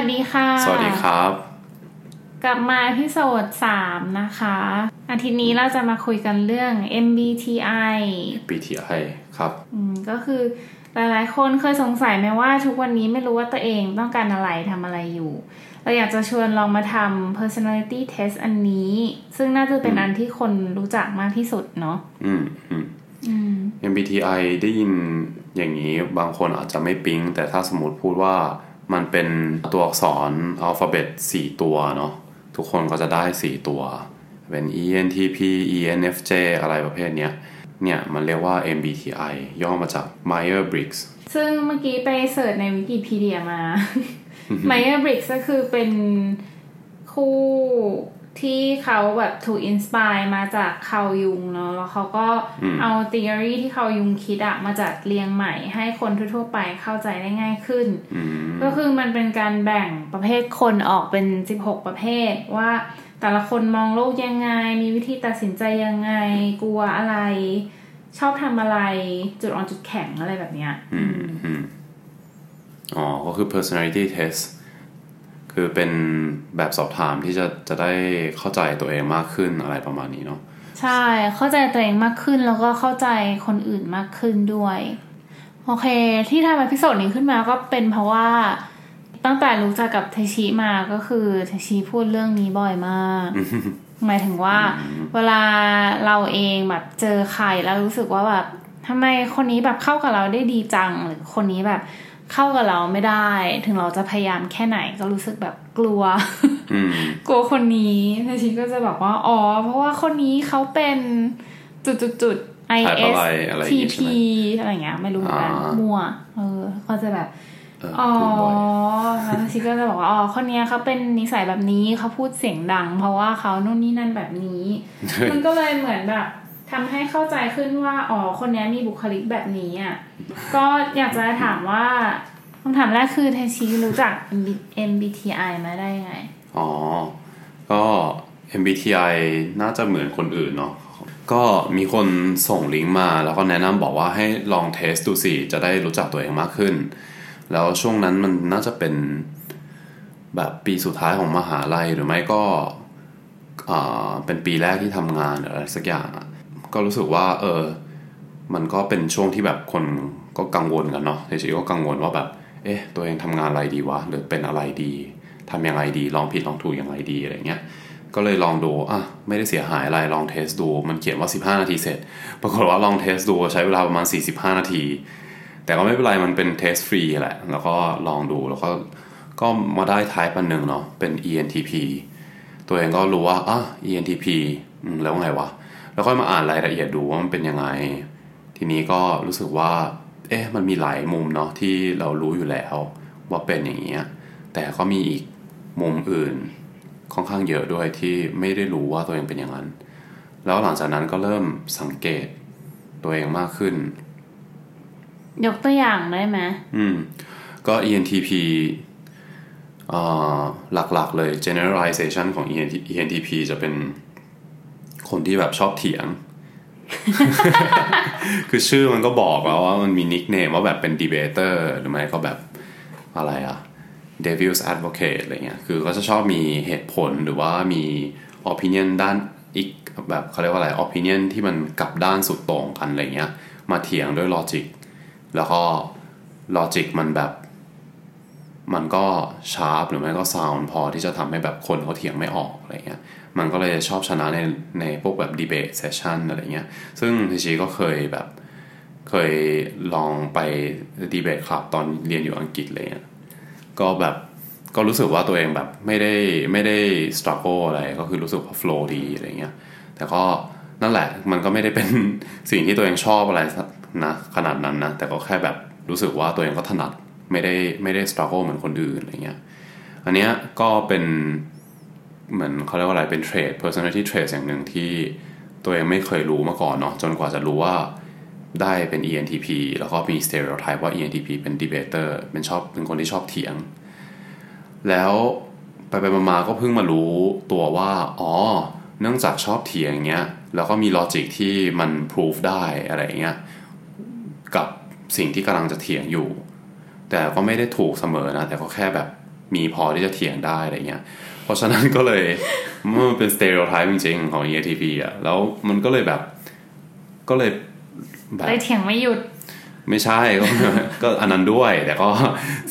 วัสดีค่ะ สวัสดีครับ กลับมาพิโซดสามนะคะ อาทิตย์นี้เราจะมาคุยกันเรื่อง MBTI BTI ครับอืมก็คือหลายๆ คนเคยสงสัยไหมว่าทุกวันนี้ไม่รู้ว่าตัวเองต้องการอะไรทำอะไรอยู่ เราอยากจะชวนลองมาทำ personality test อันนี้ ซึ่งน่าจะเป็นอันที่คนรู้จักมากที่สุดเนาะอืมอืมอืม MBTI ได้ยินอย่างนี้บางคนอาจจะไม่ปิ๊งแต่ถ้าสมมติพูดว่า มันเป็นตัวอักษร alphabet 4ตัวเนาะทุกคนก็จะได้ 4 ตัว เป็น ENTP ENFJ อะไรประเภทเนี้ย เนี่ย มันเรียกว่า MBTI ย่อมาจาก Myers-Briggs ซึ่งเมื่อกี้ไป search ในวิกิพีเดียมา Myers-Briggs ก็คือเป็นคู่ ที่เขาแบบถูก inspired มาจาก Carl Jung เนาะแล้วเขาก็เอาทฤษฎีที่คายุงคิดอะมาจัดเรียงใหม่ให้คนทั่วๆไปเข้าใจได้ง่ายขึ้น ก็คือมันเป็นการแบ่งประเภทคนออกเป็น 16 ประเภท ว่าแต่ละคนมองโลกยังไง มีวิธีตัดสินใจยังไง กลัวอะไร ชอบทำอะไร จุดอ่อนจุดแข็งอะไรแบบเนี้ยอืมอืมอ๋อ ก็คือ personality test คือเป็นแบบสอบถามที่จะจะได้เข้าใจตัวเองมากขึ้นอะไรประมาณนี้เนาะใช่เข้าใจตัวเองมากขึ้นแล้วก็เข้าใจคนอื่นมากขึ้นด้วยโอเค ที่ทำ episode นี้ขึ้นมาก็เป็นเพราะว่าตั้งแต่รู้จักกับเทชิมาก็คือเทชิพูดเรื่องนี้บ่อยมาก หมายถึงว่า เวลาเราเองแบบเจอใครแล้วรู้สึกว่าแบบทำไมคนนี้แบบเข้ากับเราได้ดีจังหรือคนนี้แบบ เข้ากับเราไม่ได้ ถึงเราจะพยายามแค่ไหนก็รู้สึกแบบกลัวอืมกลัวคนนี้เทชิก็จะบอกว่าอ๋อ เพราะว่าคนนี้เขาเป็นจุดจุดจุด I ถ่าย S อะไรอะไรอย่าง T งี้ P ใช่ไหมอะไรเงี้ยไม่รู้เหมือนกันอ่ามั่วเออก็จะแบบเอออ๋อพูดบ่อยแล้วเทชิก็จะบอกว่าอ๋อคนเนี้ยเขาเป็นนิสัยแบบนี้เขาพูดเสียงดัง เพราะว่าเขานู่นนี่นั่นแบบนี้ มันก็เลยเหมือนแบบ ทำให้เข้าใจขึ้นว่าอ๋อคนนี้มีบุคลิกแบบนี้อะก็อยากจะถามว่าคำถามแรกคือเทชิรู้จัก MBTI มาได้ยังไง อ๋อ ก็ MBTI น่าจะเหมือนคนอื่นเนาะก็มีคนส่งลิงก์มาแล้วก็แนะนำบอกว่าให้ลองเทสดูสิจะได้รู้จักตัวเองมากขึ้น แล้วช่วงนั้นมันน่าจะเป็นแบบปีสุดท้ายของมหาลัยหรือไม่ก็อ่าเป็นปีแรกที่ทำงานหรืออะไรสักอย่างอะ ก็รู้สึกว่า เออ มันก็เป็นช่วงที่แบบคนก็กังวลกันเนาะในชีวิตก็กังวลว่าแบบ เอ๊ะ ตัวเองทำงานอะไรดีวะ หรือเป็นอะไรดีทำยังไงดี ลองผิดลองถูกยังไงดีอะไรเงี้ย ก็เลยลองดู อะ ไม่ได้เสียหายอะไร ลองเทสดู มันเขียนว่า 15 นาทีเสร็จ ปรากฏว่าลองเทสดูใช้เวลาประมาณ 45 นาที แต่ก็ไม่เป็นไร มันเป็นเทสฟรีแหละ แล้วก็ลองดู แล้วก็ ก็มาได้ทายปันหนึ่งเนาะ เป็น ENTP ตัวเองก็รู้ว่า อะ ENTP อืมแล้วไงวะ แล้วค่อยมาอ่านรายละเอียดดูว่ามันเป็นยังไง ทีนี้ก็รู้สึกว่า เอ๊ะมันมีหลายมุมเนาะที่เรารู้อยู่แล้ว ว่าเป็นอย่างเงี้ยแต่ก็มีอีกมุมอื่นค่อนข้างเยอะด้วยที่ไม่ได้รู้ว่าตัวเองเป็นอย่างนั้น แล้วหลังจากนั้นก็เริ่มสังเกตตัวเองมากขึ้น ยกตัวอย่างได้ไหมอืม ก็ ENTP เอ่อหลักๆเลย generalization ของ ENT- ENTP จะเป็น คนที่แบบชอบเถียง คือชื่อมันก็บอกแล้วว่ามันมีนิกเนมว่าแบบเป็น debater หรือไม่ก็แบบอะไรอะ devil's advocate อะไรเงี้ย คือก็จะชอบมีเหตุผลหรือว่ามี opinion ด้านอีกแบบเขาเรียกว่าอะไร opinion ที่มันกลับด้านสุดโต่งกันอะไรเงี้ย มาเถียงด้วย logic แล้วก็ logic มันแบบ มันก็ sharp หรือไม่ก็ sound พอที่จะทำให้แบบคนเขาเถียงไม่ออกอะไรเงี้ย มันก็เลยชอบชนะในในพวกแบบ debate session อะไรเงี้ย ซึ่งทีชีก็เคยแบบเคยลองไป debate club ตอนเรียนอยู่อังกฤษอะไรเงี้ย ก็แบบก็รู้สึกว่าตัวเองแบบไม่ได้ไม่ได้ struggle อะไรก็คือรู้สึกว่า flow ดีอะไรเงี้ย แต่ก็นั่นแหละมันก็ไม่ได้เป็นสิ่งที่ตัวเองชอบอะไรนะขนาดนั้นนะ แต่ก็แค่แบบรู้สึกว่าตัวเองก็ถนัดไม่ได้ไม่ได้ส t รั g โ l e เหมือนคนอื่นอะไรเงี้ย อันเนี้ยก็เป็น เหมือนเขาเรียกว่าอะไรเป็นเทรด personality trait อย่างหนึ่งที่ตัวเองไม่เคยรู้มาก่อนเนาะจนกว่าจะรู้ว่าได้เป็น ENTP แล้วก็มี stereotype ว่า ENTP เป็น debater เป็นชอบเป็นคนที่ชอบเถียง แล้วไปไปมาๆก็เพิ่งมารู้ตัวว่า อ๋อ เนื่องจากชอบเถียงเงี้ย แล้วก็มี logic ที่มัน proof ได้อะไรเงี้ย กับสิ่งที่กำลังจะเถียงอยู่ แต่ก็ไม่ได้ถูกเสมอนะ แต่ก็แค่แบบมีพอที่จะเถียงได้อะไรเงี้ย เพราะฉะนั้นก็เลยมันเป็น stereotype จริงๆของ ENTP อะแล้วมันก็เลยแบบก็เลยแบบเลยเถียงไม่หยุด ไม่ใช่ก็ก็อันนั้นด้วย แต่ก็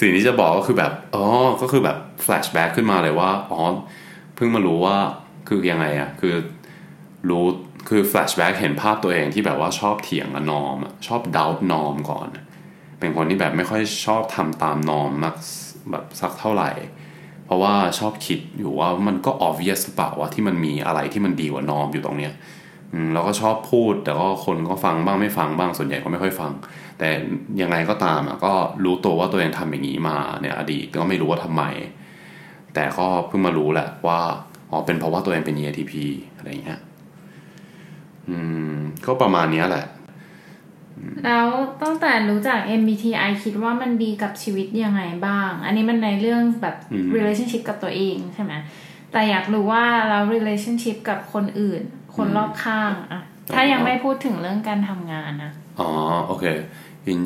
สิ่งที่จะบอกก็คือแบบอ๋อก็คือแบบ flashback ขึ้นมาเลยว่าอ๋อเพิ่งมารู้ว่าคือยังไงอะคือรู้คือ flashback เห็นภาพตัวเองที่แบบว่าชอบเถียงกับ norm อะชอบ doubt norm ก่อน เป็นคนที่แบบไม่ค่อยชอบทำตาม norm มากแบบสักเท่าไหร่ เพราะว่าชอบคิดอยู่ว่ามันก็ obvious หรือเปล่าว่าที่มันมีอะไรที่มันดีกว่า norm อยู่ตรงเนี้ยอืมแล้วก็ชอบพูด แต่ก็คนก็ฟังบ้างไม่ฟังบ้างส่วนใหญ่ก็ไม่ค่อยฟัง แต่ยังไงก็ตามอะก็รู้ตัวว่าตัวเองทำอย่างนี้มาเนี่ยอดีตก็ไม่รู้ว่าทำไม แต่ก็เพิ่งมารู้แหละว่าอ๋อเป็นเพราะว่าตัวเองเป็น ENTP อะไรเงี้ยอืมก็ประมาณนี้แหละ แล้วตั้งแต่รู้จัก MBTI คิดว่ามันดีกับชีวิตยังไงบ้าง อันนี้มันในเรื่องแบบอืม relationship กับตัวเองใช่ไหมแต่อยากรู้ว่าแล้ว relationship กับคนอื่น คนรอบข้างอะถ้ายังไม่พูดถึงเรื่องการทำงานนะอ๋อโอเคอิน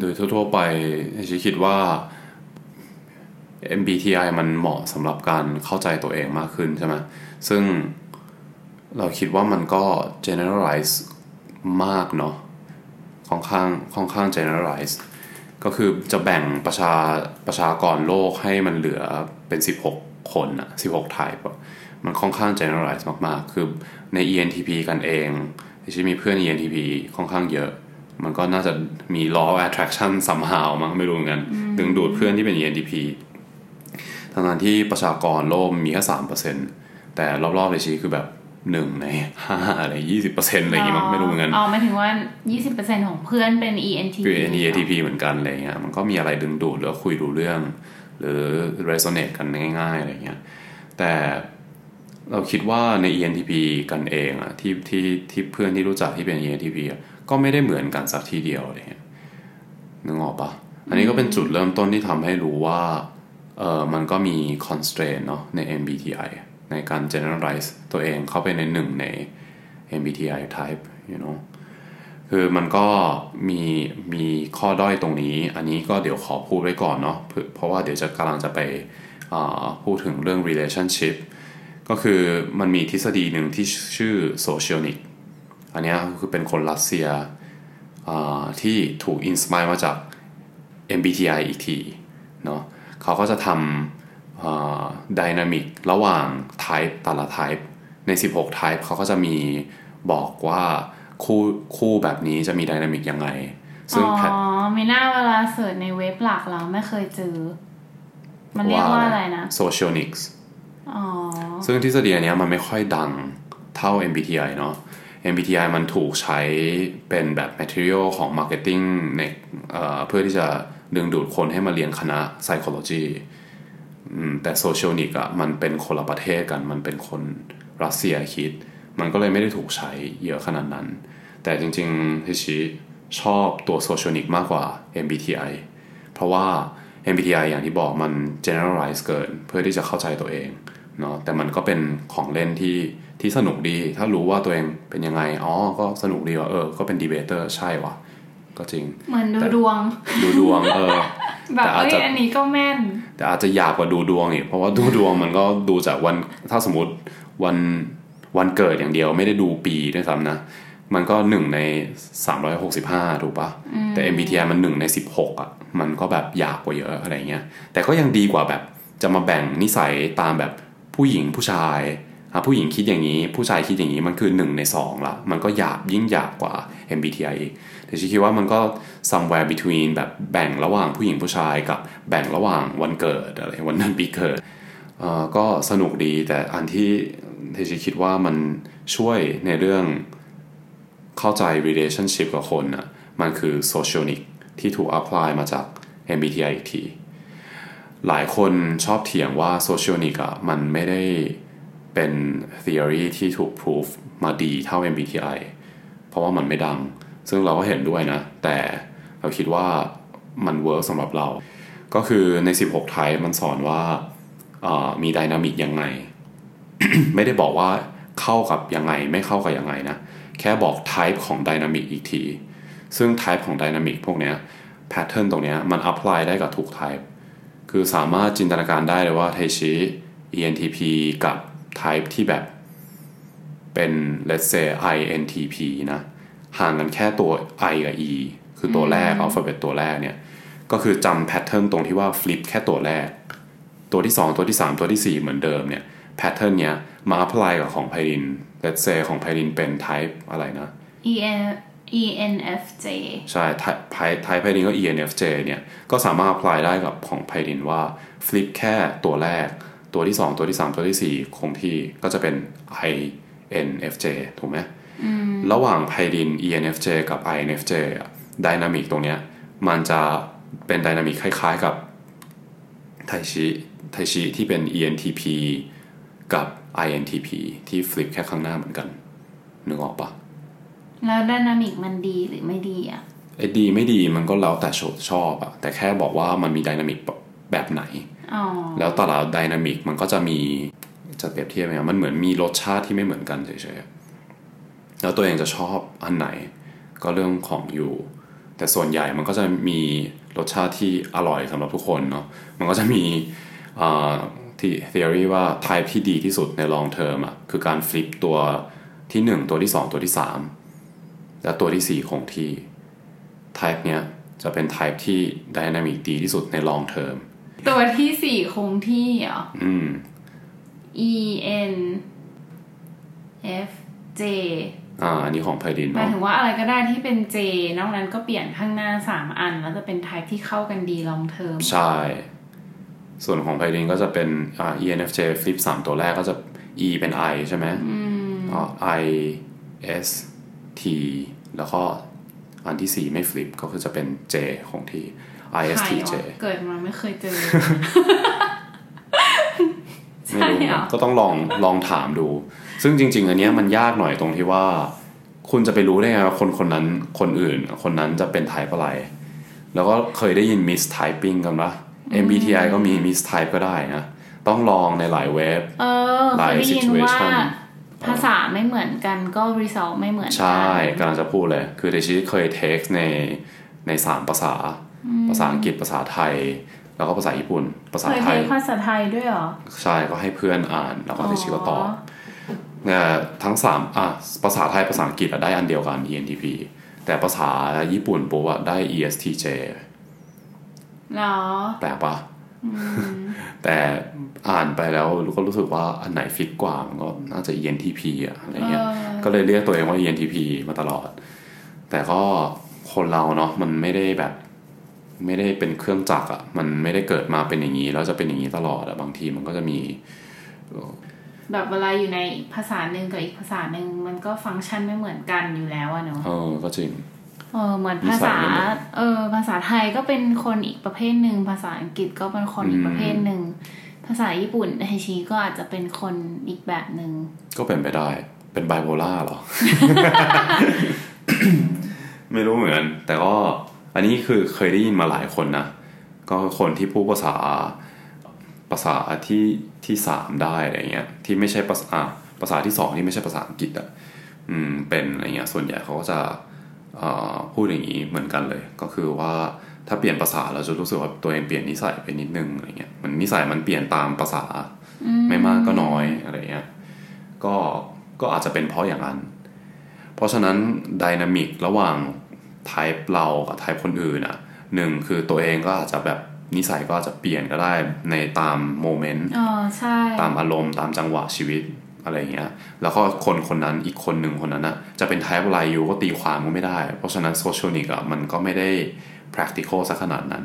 โดยทั่วๆไปฉันคิดว่า MBTI มันเหมาะสำหรับการเข้าใจตัวเองมากขึ้นใช่ไหมซึ่งเราคิดว่ามันก็ generalize มากเนาะ ค่อนข้างค่อนข้าง generalize ก็คือจะแบ่งประชาประชากรโลกให้มันเหลือเป็น 16 คนอะ16 type อะมันค่อนข้าง generalize มาก ๆ คือใน ENTP กันเองที่มีเพื่อน ENTP ค่อนข้างเยอะ มันก็น่าจะมี law of attraction somehow มั้งไม่รู้เหมือนกัน ดึงดูดเพื่อนที่เป็น ENTP ทั้งนั้นที่ประชากรโลกมีแค่สามเปอร์เซ็นแต่รอบๆในชีวิตคือแบบ หนึ่งในห้าอะไรยี่สิบเปอร์เซ็นอะไรอย่างงี้มั้งไม่รู้เหมือนกันอ๋อหมายถึงว่า20%ของเพื่อนเป็น ENTP คือ NEATP เหมือนกันอะไรเงี้ยมันก็มีอะไรดึงดูดหรือว่าคุยรู้เรื่อง หรือ resonate กันง่าย ๆอะไรเงี้ยแต่เราคิดว่าใน ENTP กันเองอะที่ที่ที่เพื่อนที่รู้จักที่เป็น ENTP อะก็ไม่ได้เหมือนกันสักทีเดียวอะไรเงี้ยนึกออกปะอันนี้ก็เป็นจุดเริ่มต้นที่ทำให้รู้ว่าเออมันก็มี constraint เนาะใน MBTI ในการ generalize ตัวเองเข้าไปในหนึ่งใน MBTI type you know คือมันก็มีมีข้อด้อยตรงนี้ อันนี้ก็เดี๋ยวขอพูดไว้ก่อนเนาะเพราะว่าเดี๋ยวจะกำลังจะไปพูดถึงเรื่อง relationship ก็คือมันมีทฤษฎีหนึ่งที่ชื่อ socionic อันนี้คือเป็นคนรัสเซียที่ถูกอินสปายมาจาก MBTI อีกทีเนาะเขาก็จะทำ ดินามิกระหว่าง type แต่ละ type ใน 16 type เขาก็จะมีบอกว่าคู่คู่แบบนี้จะมีดินามิกยังไง ซึ่งอ๋อแพทไม่น่าเวลาเสิร์ชในเว็บหลักเราไม่เคยเจอ มันเรียกว่าอะไรนะ socionics อ๋อ ซึ่งทฤษฎีอันเนี้ยมันไม่ค่อยดังเท่า MBTI เนาะ MBTI มันถูกใช้เป็นแบบ material ของ marketing ในเอ่อเพื่อที่จะดึงดูดคนให้มาเรียนคณะ psychology อืม แต่ socionic อะมันเป็นคนละประเทศกันมันเป็นคนรัสเซียคิด มันก็เลยไม่ได้ถูกใช้เยอะขนาดนั้น แต่จริงๆฮิชิชอบตัว socionic มากกว่า MBTI เพราะว่า MBTI อย่างที่บอกมัน generalize เกิน เพื่อที่จะเข้าใจตัวเองเนาะแต่มันก็เป็นของเล่นที่ที่สนุกดี ถ้ารู้ว่าตัวเองเป็นยังไง อ๋อ ก็สนุกดีว่าเออ ก็เป็นดีเบเตอร์ใช่ว่ะ ก็จริงเหมือนดูดวง ดูดวง เออ แบบแต่อาจเอ้ยจะอันนี้ก็แม่น แต่อาจจะหยาบกว่าดูดวงอีกเพราะว่าดูดวงมันก็ดูจากวันถ้าสมมติวันวันเกิดอย่างเดียวไม่ได้ดูปีด้วยซ้ำนะ มันก็หนึ่งใน 365 ถูกปะแต่ MBTI มันหนึ่งใน 16 อะ มันก็แบบหยาบกว่าเยอะอะไรเงี้ย แต่ก็ยังดีกว่าแบบจะมาแบ่งนิสัยตามแบบผู้หญิงผู้ชายอะผู้หญิงคิดอย่างนี้ ผู้ชายคิดอย่างนี้มันคือหนึ่งในสองละมันก็หยาบยิ่งหยาบกว่า MBTI อีก แต่ฉันคิดว่ามันก็ somewhere between แบบแบ่งระหว่างผู้หญิงผู้ชายกับแบ่งระหว่างวันเกิดอะไรวันเดือนปีเกิดก็สนุกดีแต่อันที่เทชิคิดว่ามันช่วยในเรื่องเข้าใจ relationship กับคนน่ะมันคือ socionic ที่ถูก apply มาจาก MBTI อีกทีหลายคนชอบเถียงว่า socionic อะมันไม่ได้เป็น theory ที่ถูก proof มาดีเท่า MBTI เพราะว่ามันไม่ดัง ซึ่งเราก็เห็นด้วยนะ แต่เราคิดว่ามัน work สำหรับเรา ก็คือใน 16 type มันสอนว่ามี dynamic ยังไง ไม่ได้บอกว่าเข้ากับยังไงไม่เข้ากับยังไงนะ แค่บอก type ของ dynamic อีกที ซึ่ง type ของ dynamic พวกเนี้ย pattern ตรงเนี้ยมัน apply ได้กับทุก type คือสามารถจินตนาการได้เลยว่าไทชิ ENTP กับ type ที่แบบเป็น let's say INTP นะ ห่างกันแค่ตัว I กับ E คือตัวแรก alphabet ตัวแรกเนี่ย ก็คือจำ pattern ตรงที่ว่า flip แค่ตัวแรก ตัวที่ 2 ตัวที่ 3 ตัวที่ 4 เหมือนเดิมเนี่ย pattern เนี้ยมา apply กับของไพริน let's say ของไพรินเป็น type อะไรนะ E N E N F J ใช่ไทไทไทไพรินก็ ENFJ เนี่ยก็สามารถ apply ได้กับของไพรินว่า flip แค่ตัวแรก ตัวที่ 2 ตัวที่ 3 ตัวที่ 4 คงที่ก็จะเป็น INFJ ถูกไหม ระหว่างไพริน ENFJ กับ INFJ อะดินามิกตรงเนี้ยมันจะเป็นดินามิกคล้ายๆกับไทชิไทชิที่เป็น ENTP กับ INTP ที่ flip แค่ข้างหน้าเหมือนกันนึกออกปะแล้วดนามิกมันดีหรือไม่ดีอะไอ้ดีไม่ดีมันก็แล้วแต่ชอบอะแต่แค่บอกว่ามันมีดินามิกแบบไหนอ๋อแล้วแต่ละดินามิกมันก็จะมีจะเปรียบเทียบไงมันเหมือนมีรสชาติที่ไม่เหมือนกันเฉยๆ แล้วตัวเองจะชอบอันไหน ก็เรื่องของอยู่ แต่ส่วนใหญ่มันก็จะมีรสชาติที่อร่อยสำหรับทุกคนเนาะมันก็จะมีที่ theory ว่า type ที่ดีที่สุดใน long term อะคือการฟลิปตัวที่ 1 ตัวที่ 2 ตัวที่ 3 และตัวที่ 4 คงที่ type เนี้ยจะเป็น type ที่ dynamic ดีที่สุดใน long term ตัวที่สี่คงที่เหรออืม E N F J อ่าอันนี้ของไพรินหมายเนาะถึงว่าอะไรก็ได้ที่เป็น J นอกนั้นก็เปลี่ยนข้างหน้าสามอัน แล้วจะเป็น type ที่เข้ากันดี long term ใช่ ส่วนของไพรินก็จะเป็นอ่า ENFJ flip สามตัวแรกก็จะ E เป็น I ใช่ไหมอ่า I S T แล้วก็อันที่สี่ไม่ flip ก็คือจะเป็น J ของที่ I S ใคร T J วะเกิดมาไม่เคยเจอ ไม่รู้ใช่เหรอก็ต้องลองลองถามดู ซึ่งจริง ๆ อันเนี้ยมันยากหน่อยตรงที่ว่า คุณจะไปรู้ได้ไงว่าคนคนนั้นคนอื่น คนนั้นจะเป็นไทป์อะไร แล้วก็เคยได้ยิน miss typing กันปะ MBTI ก็มี miss type ก็ได้นะ ต้องลองในหลายเว็บเออหเคลายยได้ยินว่า situation ภาษาไม่เหมือนกันก็ result ไม่เหมือนกัใช่กำลังจะพูดเลย คือในชีวิตเคยเทคในในสามภาษา ภาษาอังกฤษภาษาไทย แล้วก็ภาษาญี่ปุ่น ภาษาเคยไทเรียยนภาษาไทยด้วยเหรอ ใช่ก็ให้เพื่อนอ่านแล้วก็ในชีวิตก็ตอบอ๋อเนี่ยทั้งสามอะภาษาไทยภาษาอังกฤษอะได้อันเดียวกัน ENTP แต่ภาษาญี่ปุ่นปุ๊บอะได้ ESTJ เหรอแปลกปะแต่อ่านไปแล้วก็รู้สึกว่าอันไหนฟิตกว่ามันก็น่าจะ ENTP อะอะไรเงี้ยเออก็เลยเรียกตัวเองว่า ENTP มาตลอด แต่ก็คนเราเนาะมันไม่ได้แบบ ไม่ได้เป็นเครื่องจักรอะมันไม่ได้เกิดมาเป็นอย่างนี้แล้วจะเป็นอย่างนี้ตลอดอะบางทีมันก็จะมี แบบเวลาอยู่ในภาษาหนึ่งกับอีกภาษาหนึ่งมันก็ฟังก์ชันไม่เหมือนกันอยู่แล้วอะเนาะเออก็จริงเออเหมือนนิภาสัษายไม่เหมือนเออภาษาไทยก็เป็นคนอีกประเภทหนึ่งภาษาอังกฤษก็เป็นคนอีกประเภทหนึ่งภาษาญี่ปุ่นไฮชีก็อาจจะเป็นคนอีกแบบหนึ่งก็เป็นไปได้เป็นไบโพล่าเหรอ ไม่รู้เหมือนกันแต่ก็ อันนี้คือเคยได้ยินมาหลายคนนะ ก็คนที่พูดภาษาภาษาที่ที่สามได้อะไรเงี้ยที่ไม่ใช่ภาษาอะภาษาที่สองที่ไม่ใช่ภาษาอังกฤษอะอืมเป็นอะไรเงี้ยส่วนใหญ่เขาก็จะเอ่อพูดอย่างนี้เหมือนกันเลย ก็คือว่าถ้าเปลี่ยนภาษาเราจะรู้สึกว่าตัวเองเปลี่ยนนิสัยไปนิดนึงอะไรเงี้ยมันนิสัยมันเปลี่ยนตามภาษาไม่มากก็น้อยอะไรเงี้ยก็ก็อาจจะเป็นเพราะอย่างนั้น เพราะฉะนั้นดินามิกระหว่าง ไทป์เรากับไทป์คนอื่นอะหนึ่งคือตัวเองก็อาจจะแบบนิสัยก็อาจจะเปลี่ยนก็ได้ในตามโมเมนต์อ๋อใช่ตามอารมณ์ตามจังหวะชีวิตอะไรเงี้ย แล้วก็คนคนนั้นอีกคนหนึ่งคนนั้นอะจะเป็นไทป์อะไรอยู่ก็ตีความก็ไม่ได้ เพราะฉะนั้นโซเชียลนิกอะมันก็ไม่ได้ practical สักขนาดนั้น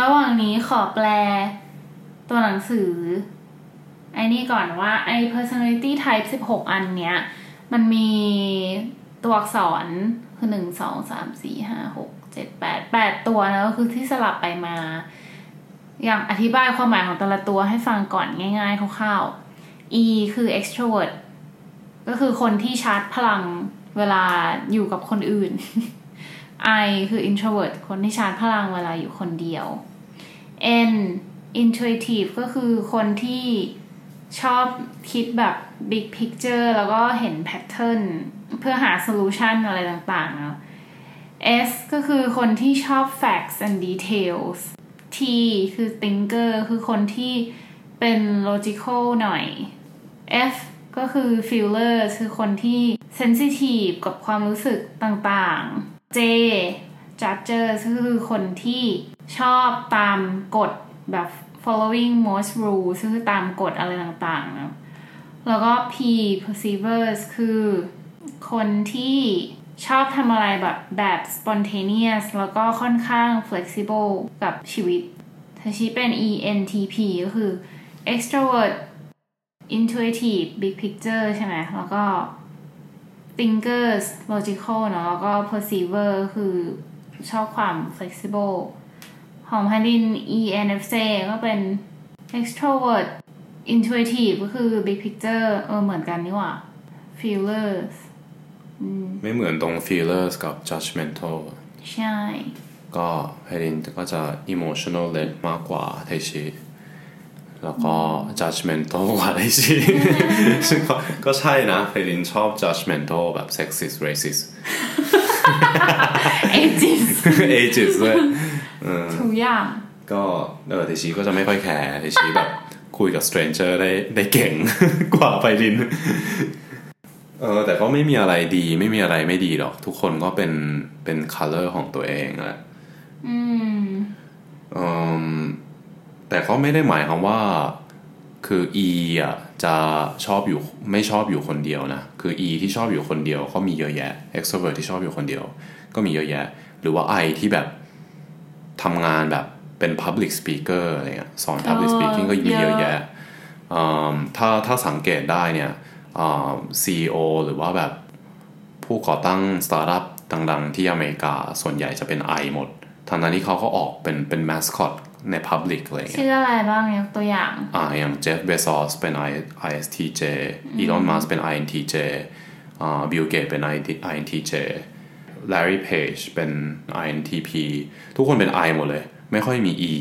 ระหว่างนี้ขอแปล ตัวหนังสือไอ้นี่ก่อนว่าไอ้ personality type 16 อันเนี้ย มันมีตัวอักษรคือหนึ่งสองสามสี่ห้าหกเจ็ดแปดแปดตัวนะก็คือที่สลับไปมา อย่างอธิบายความหมายของแต่ละตัวให้ฟังก่อนง่ายๆคร่าวๆ E คือ extrovert ก็คือคนที่ชาร์จพลังเวลาอยู่กับคนอื่น I คือ introvert คนที่ชาร์จพลังเวลาอยู่คนเดียว N intuitive ก็คือคนที่ชอบคิดแบบ big picture แล้วก็เห็น pattern เพื่อหา solution อะไรต่างๆเนาะ S ก็คือคนที่ชอบ facts and details T คือ thinker คือคนที่เป็น logical หน่อย F ก็คือ feeler คือคนที่ sensitive กับความรู้สึกต่างๆ J judger ก็คือคนที่ชอบตามกฎแบบ following most rules คือตามกฎอะไรต่างๆนะแล้วก็ P perceivers คือคนที่ชอบทำอะไรแบบแบบ spontaneous แล้วก็ค่อนข้าง flexible กับชีวิตถ้าชี้เป็น ENTP ก็คือ extrovert intuitive big picture ใช่ไหม แล้วก็ thinkers logical เนอะแล้วก็ perceiver คือชอบความ flexible ของพันดิน ENFJ ก็เป็น extrovert intuitive ก็คือ big picture เออเหมือนกันนี่หว่า feelers ไม่เหมือนตรง feelers กับ judgmental ใช่ ก็ไพรินก็จะ emotional led มากกว่าไทชิ แล้วก็ judgmental กว่าไทชิซึ่งก็ก็ใช่นะไพรินชอบ judgmental แบบ sexist racist ages ages ด้วยทุกอย่างก็เออไทชิก็จะไม่ค่อยแคร์ไทชิแบบคุยกับ stranger ได้ได้เก่งกว่าไพรินเออแต่ก็ไม่มีอะไรดีไม่มีอะไรไม่ดีหรอก ทุกคนก็เป็นเป็น color ของตัวเองแหละอืมอืม แต่ก็ไม่ได้หมายความว่าคือ E อะจะชอบอยู่ไม่ชอบอยู่คนเดียวนะคือ E ที่ชอบอยู่คนเดียวก็มีเยอะแยะ extrovert ที่ชอบอยู่คนเดียว ก็มีเยอะแยะ หรือว่า I ที่แบบทำงานแบบเป็น public speaker อะไรเงี้ยสอน public เออ speaking ก็มีเยอะเยอะแยะอืมถ้าถ้าสังเกตได้เนี่ยอ่า CEO หรือว่าแบบผู้ก่อตั้งสตาร์ทอัพดังๆ ที่อเมริกาส่วนใหญ่จะเป็น I หมดทั้งนั้นที่เขาก็ออกเป็นเป็น mascot ใน public อะไรเงี้ยชื่ออะไรบ้างยกตัวอย่าง อ่าอย่าง Jeff Bezos เป็น I ISTJ Elon Musk เป็น INTJ อ่า Bill Gates เป็น INTJ Larry Page เป็น INTP ทุกคนเป็น I หมดเลย ไม่ค่อยมี E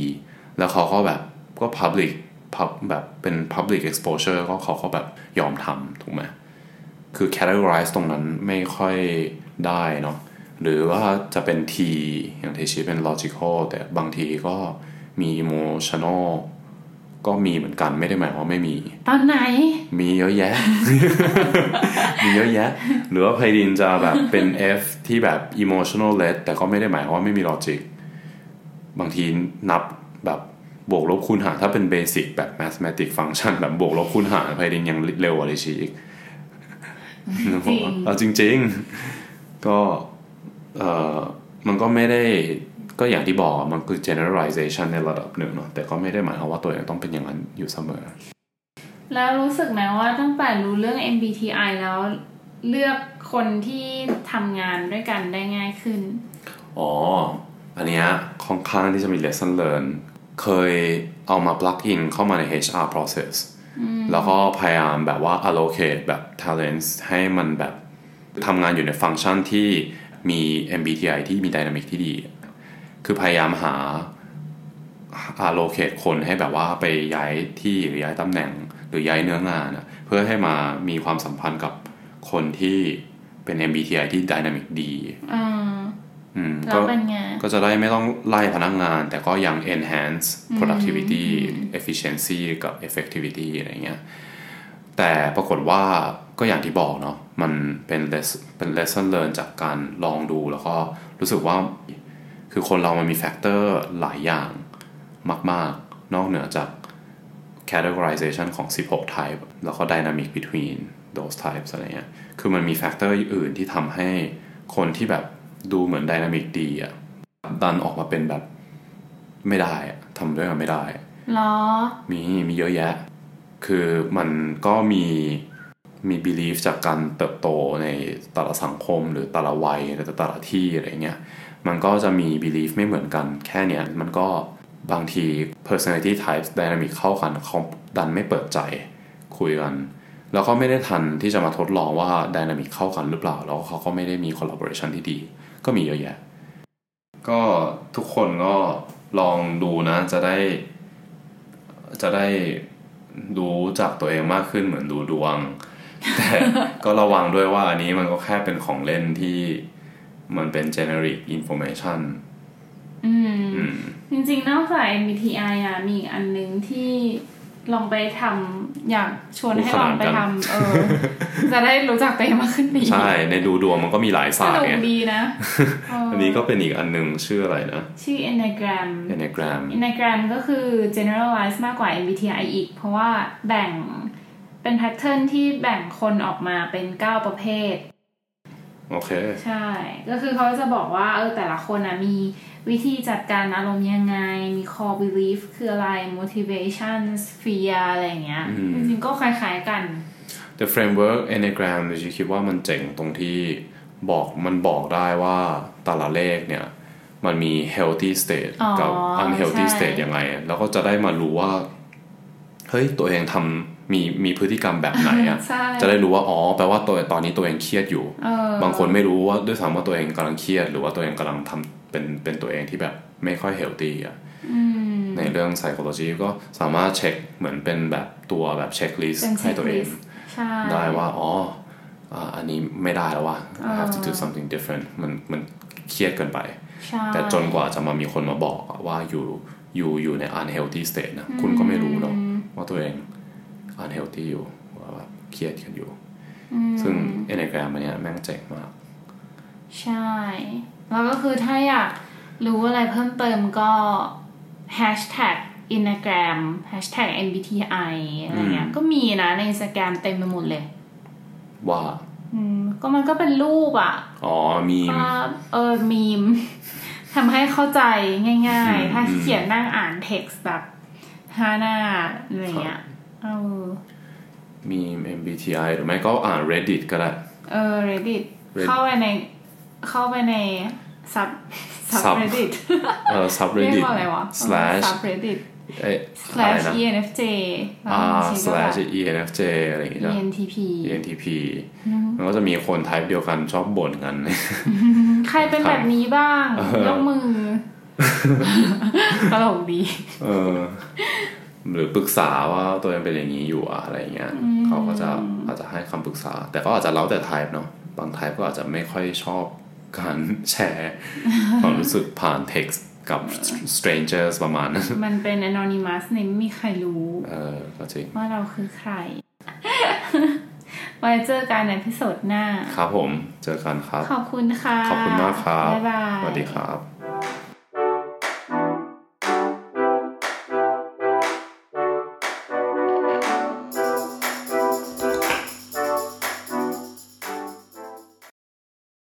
แล้วเขาก็แบบก็ public pub แบบเป็น public exposure ก็เขาก็แบบยอมทำถูกไหมคือ categorize ตรงนั้นไม่ค่อยได้เนาะหรือว่าจะเป็น T อย่างที่ชี้เป็น logical แต่บางทีก็ มี emotional ก็มีเหมือนกันไม่ได้หมายความว่าไม่มี ตอนไหน มีเยอะแยะ มีเยอะแยะ หรือว่าไพรินจะแบบเป็น F ที่แบบ emotional led แต่ก็ไม่ได้หมายความว่าไม่มี logic บางทีนับแบบบวกลบคูณหารถ้าเป็น basic แบบ mathematic function แบบบวกลบคูณหารไพรินยังเร็วกว่าเลยชีอีกจริงเอาจริงๆก็เออมันก็ไม่ได้ ก็อย่างที่บอกอะมันคือ generalization ในระดับหนึ่งเนาะแต่ก็ไม่ได้หมายความว่าตัวเองต้องเป็นอย่างนั้นอยู่เสมอ แล้วรู้สึกไหมว่าตั้งแต่รู้เรื่อง MBTI แล้วเลือกคนที่ทำงานด้วยกันได้ง่ายขึ้น อ๋อ อันเนี้ยค่อนข้างที่จะมี lesson learn เคยเอามา plug in เข้ามาใน HR process แล้วก็พยายามแบบว่า allocate แบบ talents ให้มันแบบทำงานอยู่ในฟังก์ชันที่มี MBTI ที่มี dynamic ที่ดี คือพยายามหา allocate คนให้แบบว่าไปย้ายที่หรือย้ายตำแหน่งหรือย้ายเนื้องานอะเพื่อให้มามีความสัมพันธ์กับคนที่เป็น MBTI ที่ dynamic ดีอ่าอืมแล้วเป็นไงก็จะได้ไม่ต้องไล่พนักงาน แต่ก็ยัง enhance productivity efficiency กับ effectivity อะไรเงี้ย แต่ปรากฏว่าก็อย่างที่บอกเนาะมันเป็น less เป็น lesson learn จากการลองดูแล้วก็รู้สึกว่า คือคนเรามันมีแฟกเตอร์หลายอย่างมาก ๆ นอกเหนือจาก categorization ของ 16 type แล้วก็ dynamic between those types อะไรเงี้ย คือมันมีแฟกเตอร์อื่นที่ทำให้คนที่แบบดูเหมือน dynamic ดีอะดันออกมาเป็นแบบไม่ได้อะทำด้วยกันไม่ได้เหรอ มีมีเยอะแยะ คือมันก็มีมี belief จากการเติบโตในแต่ละสังคมหรือแต่ละวัยหรือแต่ละที่อะไรเงี้ย มันก็จะมี belief ไม่เหมือนกันแค่เนี้ยมันก็บางที personality types dynamic เข้ากันเขาดันไม่เปิดใจคุยกัน แล้วก็ไม่ได้ทันที่จะมาทดลองว่า dynamic เข้ากันหรือเปล่า แล้วเขาก็ไม่ได้มี collaboration ที่ดี ก็มีเยอะแยะ ก็ทุกคนก็ลองดูนะ จะได้ จะได้รู้จักตัวเองมากขึ้นเหมือนดูดวง แต่ก็ระวังด้วยว่าอันนี้มันก็แค่เป็นของเล่นที่ มันเป็น generic information อืม จริงๆ นอกจาก MBTI อะ มีอีกอันนึงที่ลองไปทำอยากชวนให้ลองไปทำเออ จะได้รู้จักตัวเองมากขึ้นดีใช่ ในดูดวงมันก็มีหลายสศาสตนุร์กไงดีนะเอันนี้ก็เป็นอีกอันหนึ่งชื่ออะไรนะ ชื่อ Enneagram Enneagram Enneagram ก็คือ generalize มากกว่า MBTI อีก เพราะว่าแบ่งเป็นแพทเทิร์นที่แบ่งคนออกมาเป็น 9 ประเภท โอเค ใช่ ก็คือเขาจะบอกว่าเออแต่ละคนนะมีวิธีจัดการอารมณ์ยังไง มี core belief คืออะไร motivation fear อะไรอย่างเงี้ย จริงๆก็คล้ายๆกัน The framework Enneagram ดิฉันคิดว่ามันเจ๋งตรงที่บอกมันบอกได้ว่าแต่ละเลขเนี่ย มันมี healthy state อ๋อกับ unhealthy ใช่ state ยังไง แล้วก็จะได้มารู้ว่า เฮ้ยตัวเองทำมีมีพฤติกรรมแบบไหนอะใช่จะได้รู้ว่าอ๋อแปลว่าตัวตอนนี้ตัวเองเครียดอยู่เออบางคนไม่รู้ว่าด้วยซ้ำว่าตัวเองกำลังเครียด หรือว่าตัวเองกำลังทำเป็นเป็นตัวเองที่แบบไม่ค่อย healthy อะในเรื่อง psychology ก็สามารถเช็คเหมือนเป็นแบบตัวแบบ checklist เป็นให้ตัวเอง checklist ใช่ได้ว่าอ๋ออ่าอันนี้ไม่ได้แล้วว่ะ I have to do something different มันมันเครียดเกินไปใช่แต่จนกว่าจะมามีคนมาบอกอะว่าอยู่อยู่อยู่ใน unhealthy state นะคุณก็ไม่รู้เนาะ ว่าตัวเอง unhealthy อยู่ว่าแบบเครียดกันอยู่ ซึ่ง Enneagram อันเนี้ยแม่งเจ๋งมาก ใช่ แล้วก็คือถ้าอยากรู้อะไรเพิ่มเติมก็ hashtag Instagram hashtag MBTI อะไรเงี้ย ก็มีนะใน Instagram เต็มไปหมดเลย ว่าอืมก็มันก็เป็นรูปอะ อ๋อ มีมภาพเออมีมทำให้เข้าใจง่ายอืมๆถ้าเขียนนั่งอ่าน text แบบ ห้าหน้าอะไรเงี้ยเออมี MBTI หรือไม่ก็อ่าน Reddit ก็ได้ เออ Reddit Reddit เข้าไปในเข้าไปใน sub Sub subreddit เออเรียก subreddit ว่าอะไรวะ slash subreddit เอ้ยอะไร slash นะ enfj อ่าบางทีก็แบบ slash ENFJ อะไรอย่างเงี้ย ENTP ENTP มันก็จะมีคน type เดียวกันชอบบ่นกัน ใครเป็นแบบนี้บ้างยกมือ ตลกดี เออ หรือปรึกษาว่าตัวเองเป็นอย่างนี้อยู่อะอะไรอย่างเงี้ยเขาก็จะอาจจะให้คำปรึกษา แต่ก็อาจจะแล้วแต่ type เนาะบาง type ก็อาจจะไม่ค่อยชอบการแชร์ความรู้สึกผ่าน text กับ strangers ประมาณนั้นมันเป็น anonymous เนี่ยไม่มีใครรู้ เออก็จริงว่าเราคือใคร ไว้เจอกันในพิโซดหน้า ครับผม เจอกันครับ ขอบคุณค่ะ ขอบคุณมากครับ บ๊ายบาย สวัสดีครับ